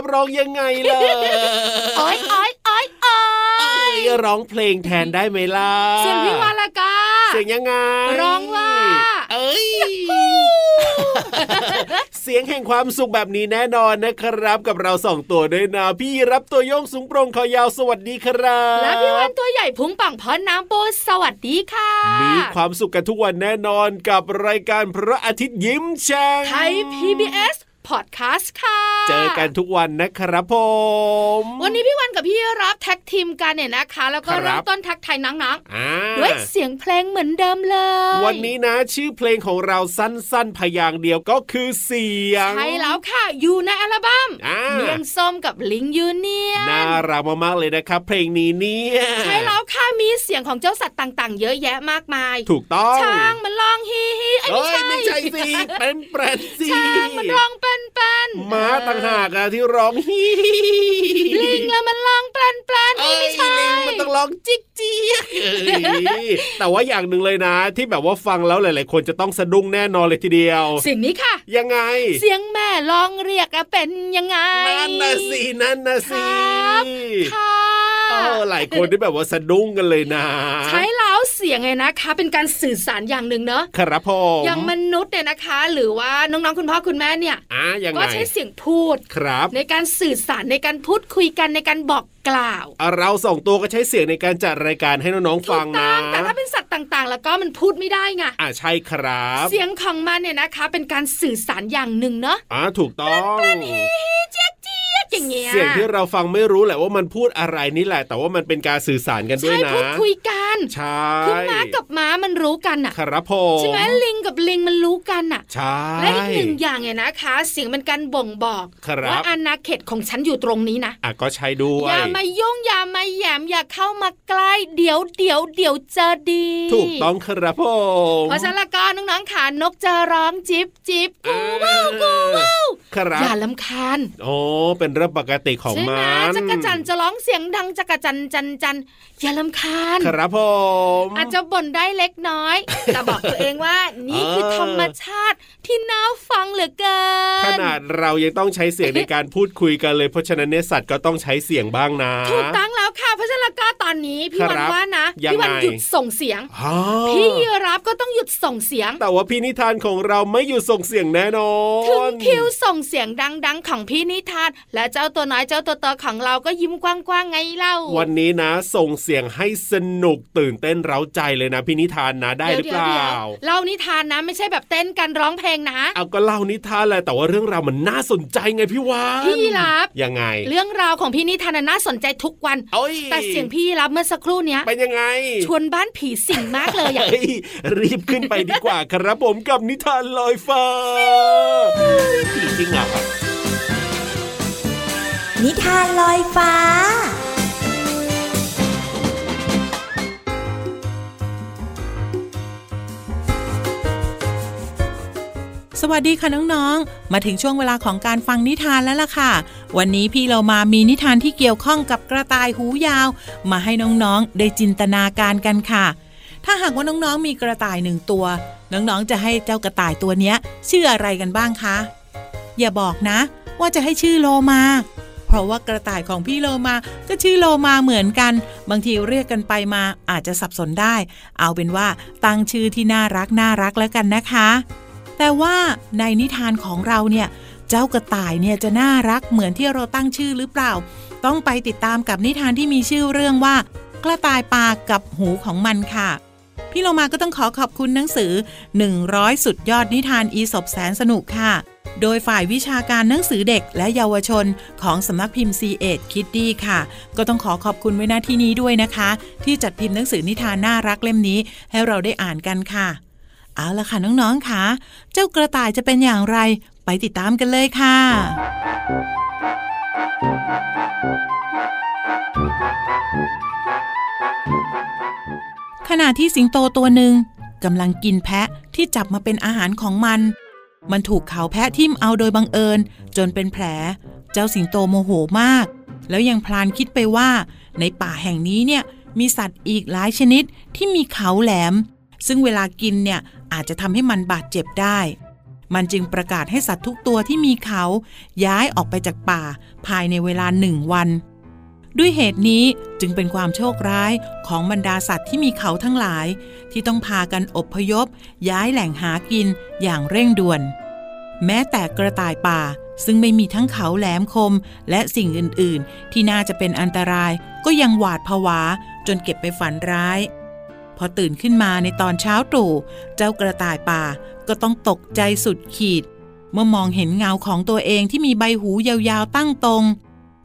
พี่รับร้องยังไงล่ะอ้อยอ้อยอ้อยอ้อเอ้ยยร้องเพลงแทนได้ไหมล่ะเสียงพี่วาลากาเสียงยังไง ร้องว่า เอ้ยเสียงแห่งความสุขแบบนี้แน่นอนนะครับ กับเราสองตัวด้วยนะพี่รับตัวโยงสูงโปร่งคอยาวสวัสดีครับและพี่วันตัวใหญ่พุงป่องพอน้ำโบสวัสดีค่ะ มีความสุขกันทุกวันแน่นอนกับรายการพระอาทิตย์ยิ้มแฉ่งไทย PBS Podcast ค่ะ เจอกันทุกวันนะครับผม วันนี้พี่วานกับพี่ราฟ tag team กันเนี่ยนะคะ แล้วก็ครับเริ่มต้นทักทายน้องอ่าๆด้วยเสียงเพลงเหมือนเดิมเลย วันนี้นะชื่อเพลงของเราสั้นๆ พยางค์เดียวก็คือเสียง ใช่แล้วค่ะ อยู่ในอัลบั้มอ่าเนียนส้มกับลิงยูเนียน่ารักมากๆเลยนะครับ เพลงนี้เนี่ยใช่แล้วค่ะมีเสียงของเจ้าสัตว์ต่างๆ เยอะแยะมากมาย ถูกต้องช้างมันร้องฮีฮีไอ้ เอ้ไม่ใช่ไม่ใช่สิเป็นแปรนสิช้างมันร้องเป็นเป็นๆม้าต่างหากอะที่ร้องฮีลิงแล้วมันร้องแปลนแปลนๆเอ้ไอ้ยไม่ใช่ลิงมันต้องร้องจิกจิกเอ้ยแต่ว่าอย่างหนึ่งเลยนะ ที่แบบว่าฟังแล้วหลาย ๆ คนจะต้องสะดุ้งแน่นอนเลยทีเดียวเสียงนี้ค่ะ ยังไง เสียงแม่ร้องเรียกอะเป็นยังไงนั่นนะสินั่นนะสิครับค่ะเออหลายคนที่แบบว่าสะดุ้งกันเลยนะ ใช้แล้ว เสียงไงนะคะ เป็นการสื่อสารอย่างหนึ่งเนอะครับผมอย่างมนุษย์เนี่ยนะคะ หรือว่าน้องๆคุณพ่อคุณแม่เนี่ยอะยังไงก็ใช้เสียงพูดครับ ในการสื่อสารในการพูดคุยกันในการบอกกล่าวอะเราสองตัวก็ใช้เสียงในการจัดรายการให้น้องๆถูฟักงต้นะองแต่ถ้าเป็นสัตว์ต่างๆ แล้วก็มันพูดไม่ได้ไงอะใช่ครับ เสียงของมันเนี่ยนะคะ เป็นการสื่อสารอย่างหนึ่งเนอะอะถูกต้องเจี๊ยกเจี๊ยก อย่างเงี้ยเสียงที่เราฟังไม่รู้แหละว่ามันพูดอะไรนี่แหละ แต่ว่ามันเป็นการสื่อสารกันด้วยใช่นะพูดคุยกันใช่คือม้ากับม้ามันรู้กันอะครับผมใช่ไหมลิงกับลิงมันรู้กันอะใช่และอีกหนึ่งอย่างเนี่ยนะคะ เสียงเป็นการบ่งบอกครับว่าอาณาเขตของฉันอยู่ตรงนี้นะอะก็ใช้ด้วยอย่ามายุ่งอย่ามาแหยมอย่าเข้ามาใกล้เดี๋ยวเดี๋ยวเดี๋ยวเจอดี ถูกต้องครับผมเพราะฉะนั้นและก็น้องๆขานกจะร้องจิบจิบกูว้าวกูว้าวครับอย่าลำคาญโอ้เป็นเรื่องปกติของใช่ไหมมันจักรจันทร์จะร้องเสียงดังจักรจันทร์จันจันอย่าลำคาญครับผมอาจจะบ่นได้เล็กน้อยแต่บอกตัวเองว่านี่คือเออธรรมชาติที่น่าฟังเหลือเกินขนาดเรายังต้องใช้เสียงในการพูดคุยกันเลย เพราะฉะนั้นเนี่ยสัตว์ก็ต้องใช้เสียงบ้างนะถูกต้องแล้วค่ะเพราะฉะนั้นแล้วก็ตอนนี้พี่วันครับว่านะยังพี่วันไงหยุดส่งเสียงอ๋อพี่ยีรับก็ต้องหยุดส่งเสียง แต่ว่าพี่นิทานของเราไม่อยู่ส่งเสียงแน่นอนถึงคิวส่งเสียงดังๆของพี่นิทานและเจ้าตัวน้อยเจ้าตัวโตของเราก็ยิ้มกว้างๆไงเล่า วันนี้นะ ส่งเสียงให้สนุกตื่นเต้นเร้าใจเลยนะพี่นิทานนะได้หรือเปล่าดี๋ยวๆๆเล่านิทานนะไม่ใช่แบบเต้นกันร้องเพลงนะเอาก็เล่านิทานแหละแต่ว่าเรื่องราวมันน่าสนใจไงพี่วานพี่รับยังไง เรื่องราวของพี่นิทานน่ะน่าสนใจทุกวันเอ้ยแต่เสียงพี่รับเมื่อสักครู่เนี้ยเป็นยังไง ชวนบ้านผีสิงมากเลยอะเฮ้ยรีบขึ้นไปดีกว่าครับผมกับนิทานลอยฟ้าผีจริงเหรอ นิทานลอยฟ้า สวัสดีค่ะน้องๆ มาถึงช่วงเวลาของการฟังนิทานแล้วล่ะค่ะ วันนี้พี่เรามามีนิทานที่เกี่ยวข้องกับกระต่ายหูยาว มาให้น้องๆ ได้จินตนาการกันค่ะ ถ้าหากว่าน้องๆ มีกระต่ายหนึ่งตัว น้องๆ จะให้เจ้ากระต่ายตัวนี้ชื่ออะไรกันบ้างคะ อย่าบอกนะ ว่าจะให้ชื่อโลมา เพราะว่ากระต่ายของพี่โลมาก็ชื่อโลมาเหมือนกัน บางทีเรียกกันไปมาอาจจะสับสนได้ เอาเป็นว่าตั้งชื่อที่น่ารักน่ารักแล้วกันนะคะ แต่ว่าในนิทานของเราเนี่ยเจ้ากระต่ายเนี่ยจะน่ารักเหมือนที่เราตั้งชื่อหรือเปล่า ต้องไปติดตามกับนิทานที่มีชื่อเรื่องว่า กระต่ายปากกับหูของมันค่ะ พี่โลมาก็ต้องขอขอบคุณหนังสือ 100 สุดยอดนิทานอีสบแสนสนุกค่ะ โดยฝ่ายวิชาการหนังสือเด็กและเยาวชนของสำนักพิมพ์ c ีเอ็ดคิดดีค่ะ ก็ต้องขอขอบคุณไว้หน้าที่นี้ด้วยนะคะ ที่จัดพิมพ์หนังสือนิทานน่ารักเล่มนี้ ให้เราได้อ่านกันค่ะ เอาละค่ะน้องๆค่ะ เจ้ากระต่ายจะเป็นอย่างไร ไปติดตามกันเลยค่ะ ณะที่สิงโตตัวหนึ่งกำลังกินแพะที่จับมาเป็นอาหารของมัน มันถูกเขาแพะทิ่มเอาโดยบังเอิญ จนเป็นแผล เจ้าสิงโตโมโหมาก แล้วยังพลานคิดไปว่า ในป่าแห่งนี้เนี่ยมีสัตว์อีกหลายชนิดที่มีเขาแหลม ซึ่งเวลากินเนี่ยอาจจะทำให้มันบาดเจ็บได้ มันจึงประกาศให้สัตว์ทุกตัวที่มีเขาย้ายออกไปจากป่าภายในเวลาหนึ่งวัน ด้วยเหตุนี้จึงเป็นความโชคร้ายของบรรดาสัตว์ที่มีเขาทั้งหลาย ที่ต้องพากันอบพยพ ย้ายแหล่งหากินอย่างเร่งด่วน แม้แต่กระต่ายป่า ซึ่งไม่มีทั้งเขาแหลมคม และสิ่งอื่น ๆ ที่น่าจะเป็นอันตราย ก็ยังหวาดผวาจนเก็บไปฝันร้าย พอตื่นขึ้นมาในตอนเช้าตรู่ เจ้ากระต่ายป่าก็ต้องตกใจสุดขีด เมื่อมองเห็นเงาของตัวเองที่มีใบหูยาว ๆ ตั้งตรง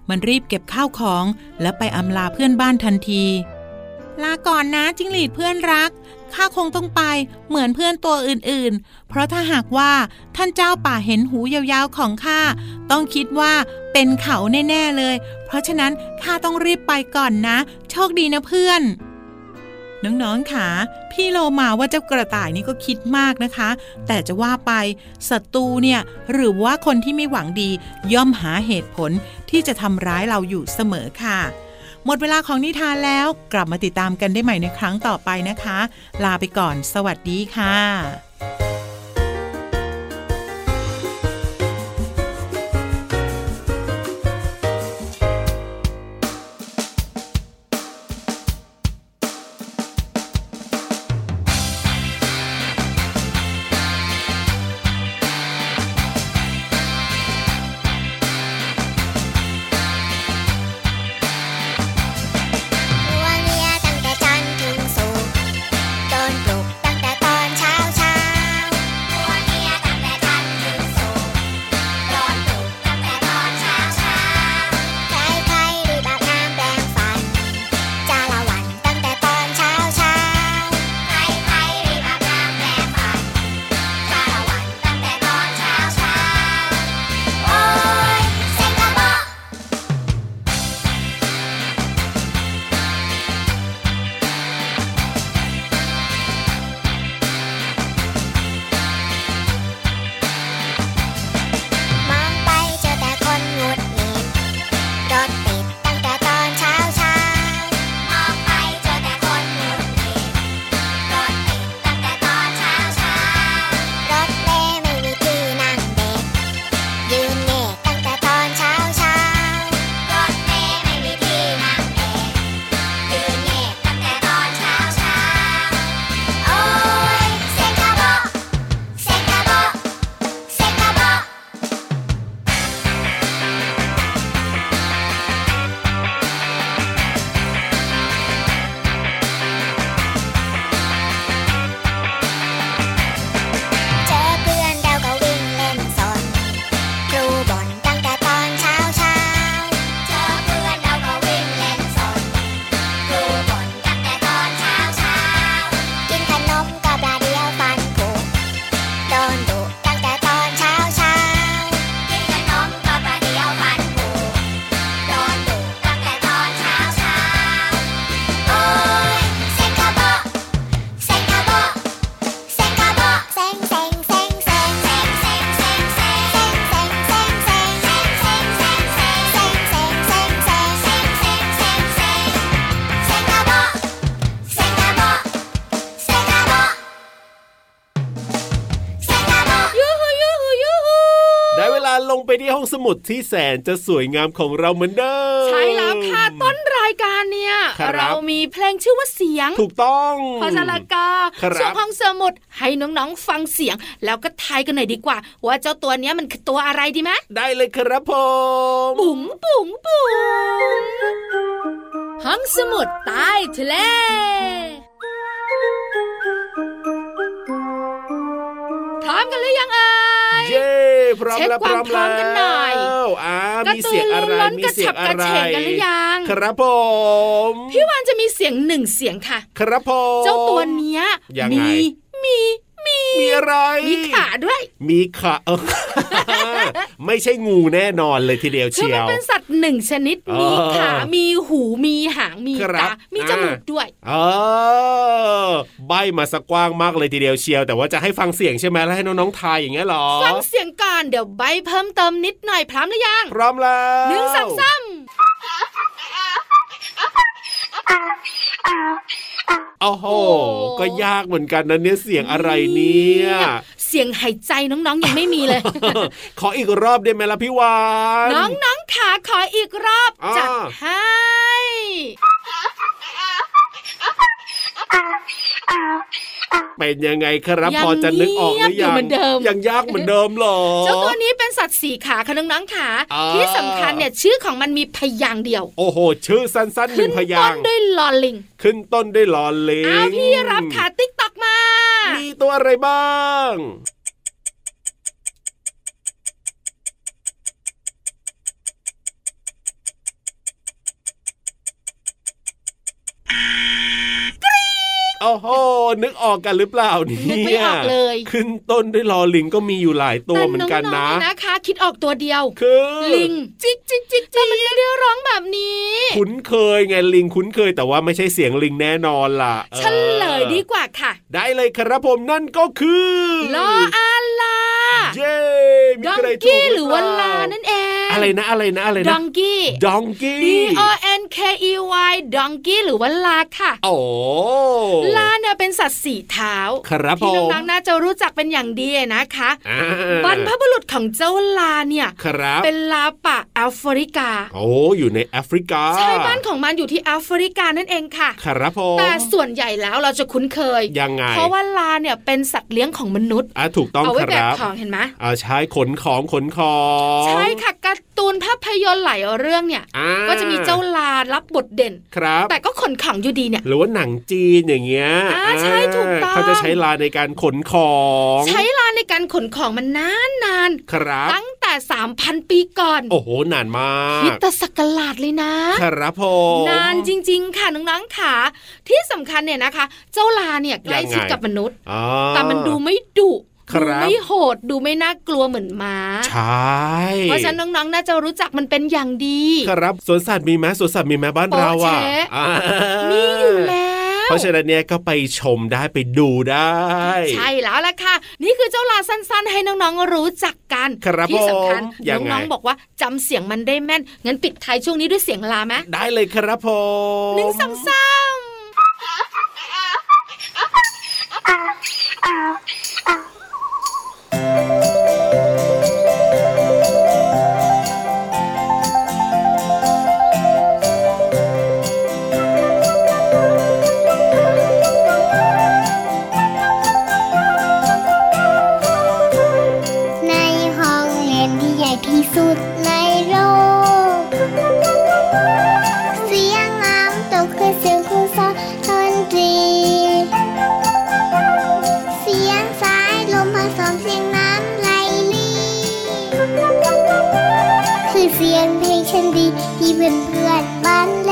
มันรีบเก็บข้าวของ และไปอำลาเพื่อนบ้านทันที ลาก่อนนะจิ้งหรีดเพื่อนรัก ข้าคงต้องไปเหมือนเพื่อนตัวอื่นๆ เพราะถ้าหากว่าท่านเจ้าป่าเห็นหูยาวๆของข้าต้องคิดว่าเป็นเขาแน่ๆเลย เพราะฉะนั้นข้าต้องรีบไปก่อนนะ โชคดีนะเพื่อน น้องๆค่ะ พี่โลมาว่าเจ้ากระต่ายนี่ก็คิดมากนะคะ แต่จะว่าไปศัตรูเนี่ยหรือว่าคนที่ไม่หวังดีย่อมหาเหตุผลที่จะทำร้ายเราอยู่เสมอค่ะ หมดเวลาของนิทานแล้วกลับมาติดตามกันได้ใหม่ในครั้งต่อไปนะคะ ลาไปก่อน สวัสดีค่ะ ที่แสนจะสวยงามของเราเหมือนเดิมใช่แล้วค่ะต้นรายการเนี่ยครับเรามีเพลงชื่อว่าเสียง ถูกต้องเพราะฉะนั้นก็ครับช่วงห้องสมุดให้น้องๆฟังเสียง แล้วก็ทายกันหน่อยดีกว่า ว่าเจ้าตัวเนี้ยมันคือตัวอะไรดีไหมได้เลยครับผมบุ๋งบุ๋งบุ๋งห้องสมุดใต้ทะเลพร้อมกันหรือยังเอ่ยเย้ พร้อมเช็คแล้วความพร้อมพร้อมกันหน่อยแล้วอ่าการ์มีตูเสียงนอะไรล้นมีกระเสียฉังบอะกระไรเฉงกันหรือยังครับผมพี่วานจะมีเสียงหนึ่งเสียงค่ะ ครับผมเจ้าตัวเนี้ยยังไงมีมี มี มีอะไร มีขาด้วย มีขาเออไม่ใช่งูแน่นอนเลยทีเดียวคือเชีมัยนวเป็นสัตว์หนึ่งชนิดเออมีขา มีหู มีหาง มีครับตา มีจมูกอ่าด้วยเออใบมาสักกว้างมากเลยทีเดียวเชียว แต่ว่าจะให้ฟังเสียงใช่ไหมแล้วให้น้องๆทายอย่างเงี้ยเหรอ ฟังเสียงก่อนเดี๋ยวใบเพิ่มเติมนิดหน่อยพร้อมหรือยัง พร้อมแล้วหนึ่งสองสามโอ้ โห ก็ยากเหมือนกันนะเนี่ยเสียงอะไรเนี่ย เสียงหายใจน้องๆยังไม่มีเลย ขออีกรอบได้ไหมล่ะพี่วานน้องๆขาขออีกรอบอ่าจัดให้ เป็นยังไงครับยังพอจะนึกออกหรือยังเงียบอยู่เหมือนเดิมยังยากเหมือนเดิมเหรอเจ้าตัวนี้เป็นสัตว์สี่ขาค่ะน้องๆขาอ่าที่สำคัญเนี่ยชื่อของมันมีพยางค์เดียว โอ้โห ชื่อสั้นๆ หนึ่งพยางค์ ขึ้นต้นด้วยลอลิง ขึ้นต้นด้วยลอลิงอ้าวพี่ราฟขาติ๊กตอกมา มีตัวอะไรบ้าง โอ้โหนึกออกกันหรือเปล่าเนี่ยนึกไม่ออกเลย ขึ้นต้นด้วยลอลิงก็มีอยู่หลายตัวเหมือนกันนะแต่องๆนะคะ คิดออกตัวเดียว คือลิงจิกจิกจิกแต่มันไม่ได้ร้องแบบนี้ คุ้นเคยไงลิงคุ้นเคยแต่ว่าไม่ใช่เสียงลิงแน่นอนล่ะออเฉลยดีกว่าค่ะ ได้เลยครับผมนั่นก็คือลออาลาเย้มีดองใครถูกี้กหรือว่าลานั่นเอง อะไรนะอะไรนะอะไรดนะองกี้ดองกี้ D O N K E Y ดองกี้หรือว่าลาค่ะ โอ้ลาเนี่ยเป็นสัตว์สี่เท้าครับผที่มน้องๆน่าจะรู้จักเป็นอย่างดีนะคะอ่าบรรพบุรุษของเจ้าลาเนี่ยครับเป็นลาป่าแอฟริกา โอ้อยู่ในแอฟริกาใช่บ้านของมันอยู่ที่แอฟริกานั่นเองค่ะ ครับผมแต่ส่วนใหญ่แล้วเราจะคุ้นเคยยังไงเพราะว่าลาเนี่ยเป็นสัตว์เลี้ยงของมนุษย์อะถูกต้องเอาไว้คแบกรับของเห็นไหมอ่าใช้ขนของขนของ ใช่ค่ะการ์ตูนภาพยนตร์หลายเรื่องเนี่ยอ่าก็จะมีเจ้าลารับบทเด่นครับ แต่ก็ขนของอยู่ดีเนี่ยหรือว่าหนังจีนอย่างเงี้ยอ่าใช่ถูกต้องเขาจะใช้ลาในการขนของ ใช้ลาในการขนของมันนานนานๆครับตั้งแต่3,000ปีก่อน โอ้โหนานมาคริกดตศักราชเลยนะ ครับผมนานจริง ๆ ค่ะน้องๆค่ะ ที่สำคัญเนี่ยนะคะ เจ้าลาเนี่ยใกล้ชิดกับมนุษย์อ๋อแต่มันดูไม่ดุครัดูบ ไม่โหดดูไม่น่ากลัวเหมือนม้า ใช่ เพราะฉะนั้นน้องๆ น่าจะรู้จักมันเป็นอย่างดี ครับสวนสัตว์มีไหมสวนสัตว์มีไหมบ้านเราอะโป๊ะแชะอ่ามีอยู่แล้วเพราะฉะนั้นเนี่ยก็ไปชมได้ไปดูได้ ใช่แล้วล่ะค่ะ นี่คือเจ้าลาสั้นๆ ให้น้องๆรู้จักกันครับที่สำคัญผมยังไงน้องๆบอกว่าจำเสียงมันได้แม่นงั้นปิดท้ายช่วงนี้ด้วยเสียงลาไหมได้เลยครับผมหนึ่งสองสามใน เสียงเพลงฉันดีที่เพื่อนเพื่อนบ้านแล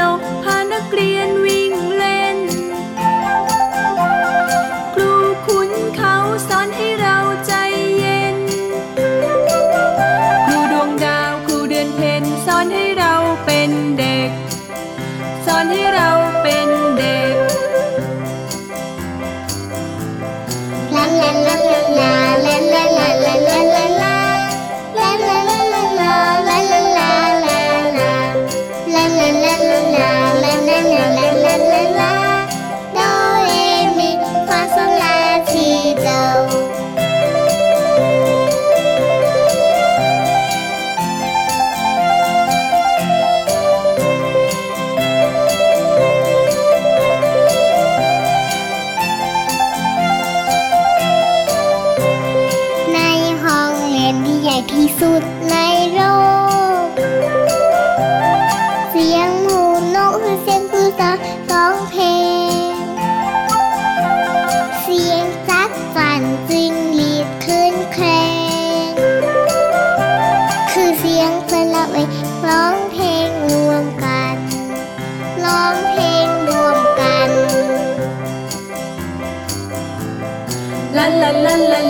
ลกพานักเรียนวิ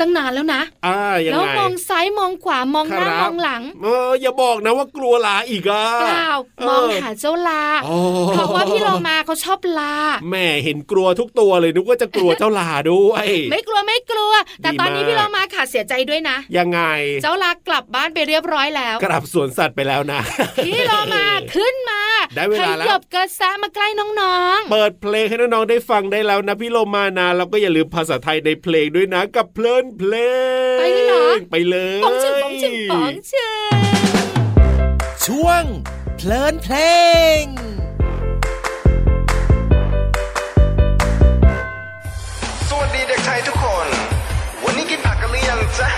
ตั้งนานแล้วนะอ่ายังแล้วไงมองซ้ายมองขวามองหน้าครับมองหลังเอออย่าบอกนะว่ากลัวลาอีกอะเปล่าเออมองหาเจ้าลาอ๋อเพราะว่าพี่โลมาเขาชอบลาแม่เห็นกลัวทุกตัวเลยนึกว่าจะกลัวเจ้าลาด้วยไม่กลัวไม่กลัว แต่ดีตอนนี้มากพี่โลมาขาดเสียใจด้วยนะ ยังไง เจ้าลากลับบ้านไปเรียบร้อยแล้ว กลับสวนสัตว์ไปแล้วนะพี่โลมาขึ้นมาได้เวลาแล้วขยบกระแสมาใกล้น้องเปิดเพลงให้น้องๆได้ฟังได้แล้วนะพี่โลมานะแล้วก็อย่าลืมภาษาไทยในเพลงด้วยนะกับเพลินเพลง ไปเลยเหรอ ไปเลยๆป๋องชึงป๋องชึงป๋องชึงช่วง เพลินเพลงสวัสดีเด็กไทยทุกคน วันนี้กินผักกันหรือยังจ๊ะ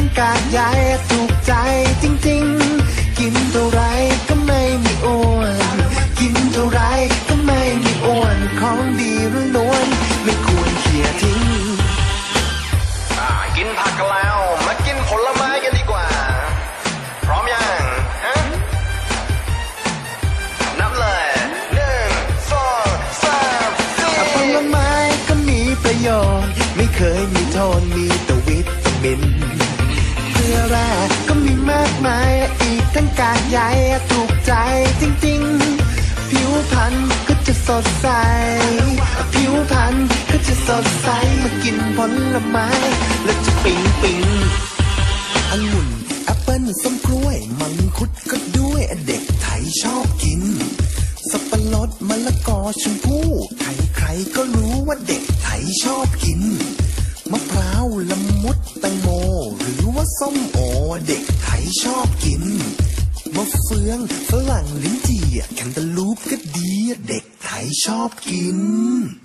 ทั้งกากใยถูกใจจริงๆ กินเท่าไรก็ไม่มีอ้วน กินเท่าไรก็ไม่มีอ้วน ของดีล้วนๆไม่ควรเขี่ยทิ้งกินผักกันแล้วมา แรก็มีมากมายอีกทั้งกากใยถูกใจจริงๆ ผิวพรรณก็จะสดใส ผิวพรรณก็จะสดใสมากินผลไม้ แล้วจะปิ๊งปิ๊งองุ่นแอปเปิ้ลส้มกล้วย มังคุดก็ด้วยเด็กไทยชอบกิน สับปะรดมะละกอชมพู่ใครใครๆก็รู้ว่าเด็กไทยชอบกินมะพร้าวละมุด งโม หรือว่าส้มโอเด็กไทยชอบกินมะเฟืองฝรั่งลิ้นจี่แคนตาลูปก็ดีเด็กไทยชอบกิน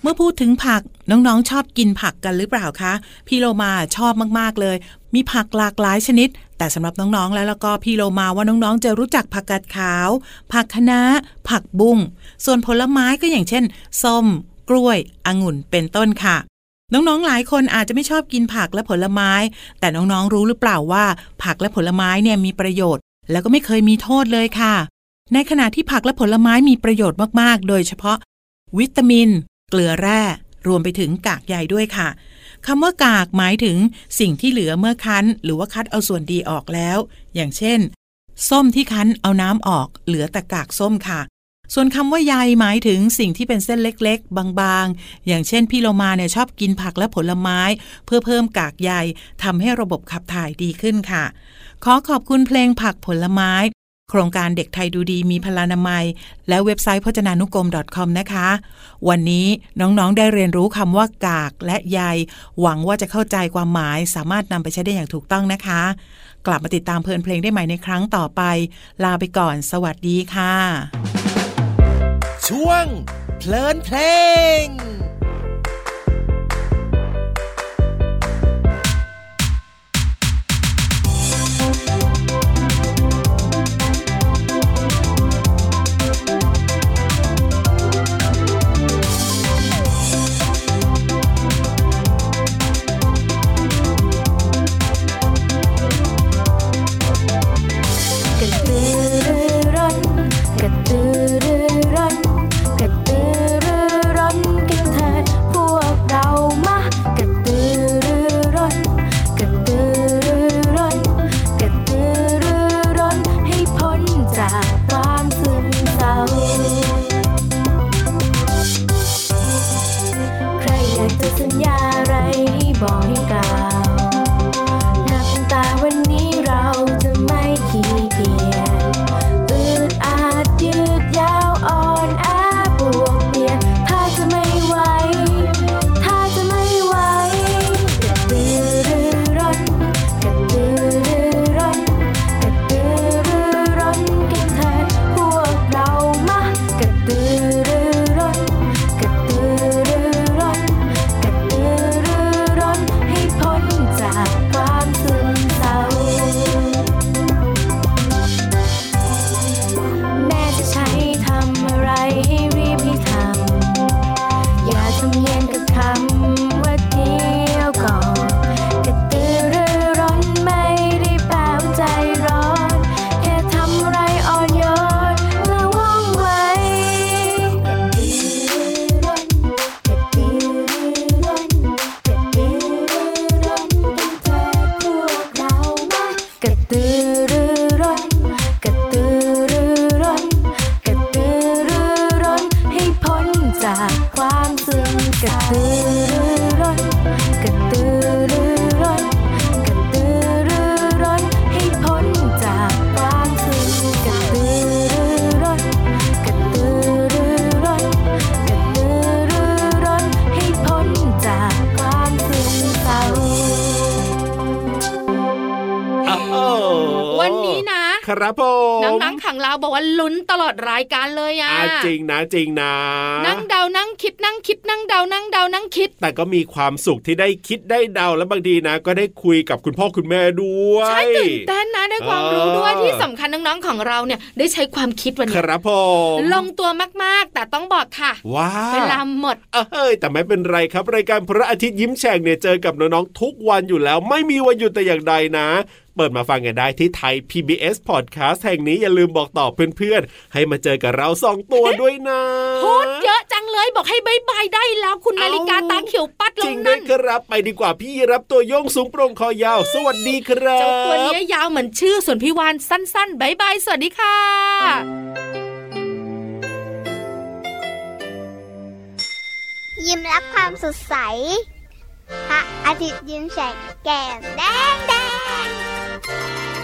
เมื่อพูดถึงผักน้องๆชอบกินผักกันหรือเปล่าคะพี่โลมาชอบมากๆเลย มีผักหลากหลายชนิด แต่สำหรับน้องๆแล้วแล้วก็พี่โลมาว่าน้องๆจะรู้จักผักกาดขาว ผักคะน้า ผักบุ้งส่วนผลไม้ก็อย่างเช่น ส้ม กล้วย องุ่นเป็นต้นค่ะ น้องๆหลายคนอาจจะไม่ชอบกินผักและผลไม้ แต่น้องๆรู้หรือเปล่าว่า ผักและผลไม้เนี่ยมีประโยชน์ แล้วก็ไม่เคยมีโทษเลยค่ะ ในขณะที่ผักและผลไม้มีประโยชน์มากๆ โดยเฉพาะ วิตามิน เกลือแร่ รวมไปถึงกากใยด้วยค่ะคำว่ากากหมายถึงสิ่งที่เหลือเมื่อคั้น หรือว่าคัดเอาส่วนดีออกแล้ว อย่างเช่น ส้มที่คั้นเอาน้ำออก เหลือแต่กากส้มค่ะ ส่วนคำว่าใยหมายถึงสิ่งที่เป็นเส้นเล็กๆ บางๆ อย่างเช่นพี่โลมาเนี่ยชอบกินผักและผลไม้ เพื่อเพิ่มกากใยทำให้ระบบขับถ่ายดีขึ้นค่ะ ขอขอบคุณเพลงผักผลไม้ โครงการเด็กไทยดูดีมีพลานามัย และเว็บไซต์พจนานุกรม .com นะคะ วันนี้น้องๆได้เรียนรู้คำว่ากากและใย หวังว่าจะเข้าใจความหมายสามารถนำไปใช้ได้อย่างถูกต้องนะคะ กลับมาติดตามเพลินเพลงได้ใหม่ในครั้งต่อไป ลาไปก่อน สวัสดีค่ะ ช่วง เพลินเพลง บอกว่าลุ้นตลอดรายการเลยอะอะจริงนะจริงนะ นั่งเดานั่งคิดนั่งคิดนั่งเดานั่งเดานั่งคิด แต่ก็มีความสุขที่ได้คิดได้เดาและบางทีนะ ก็ได้คุยกับคุณพ่อคุณแม่ด้วยใช่ตื่นเต้นนะได้ความรู้ด้วยเออที่สำคัญน้องๆของเราเนี่ยได้ใช้ความคิดวันคนี้รับผมลงตัวมากๆ แต่ต้องบอกค่ะว้าเวลาหมดเอ้ยแต่ไม่เป็นไรครับรายการพระอาทิตย์ยิ้มแฉ่งเนี่ยเจอกับน้องๆทุกวันอยู่แล้ว ไม่มีวันหยุดแต่อย่างใดนะ เปิดมาฟังกันได้ที่ไทย PBS Podcast แห่งนี้อย่าลืมบอกต่อเพื่อนๆ ให้มาเจอกับเราสองตัวด้วยนะพูดเยอะจังเลยบอกให้ bye bye ได้แล้วคุณนาฬิกาตาเขียวปัดลงนั่น จริงด้วยครับไปดีกว่าพี่ราฟตัวโย่งสูงโปร่งคอยาว สวัสดีครับเจ้าตัวเนี้ยยาวเหมือนชื่อส่วนพี่วานสั้นๆ bye bye สวัสดีค่ะยิ้มรับความสดใส พระอาทิตย์ยิ้มแฉกแก้มแดงแดง Música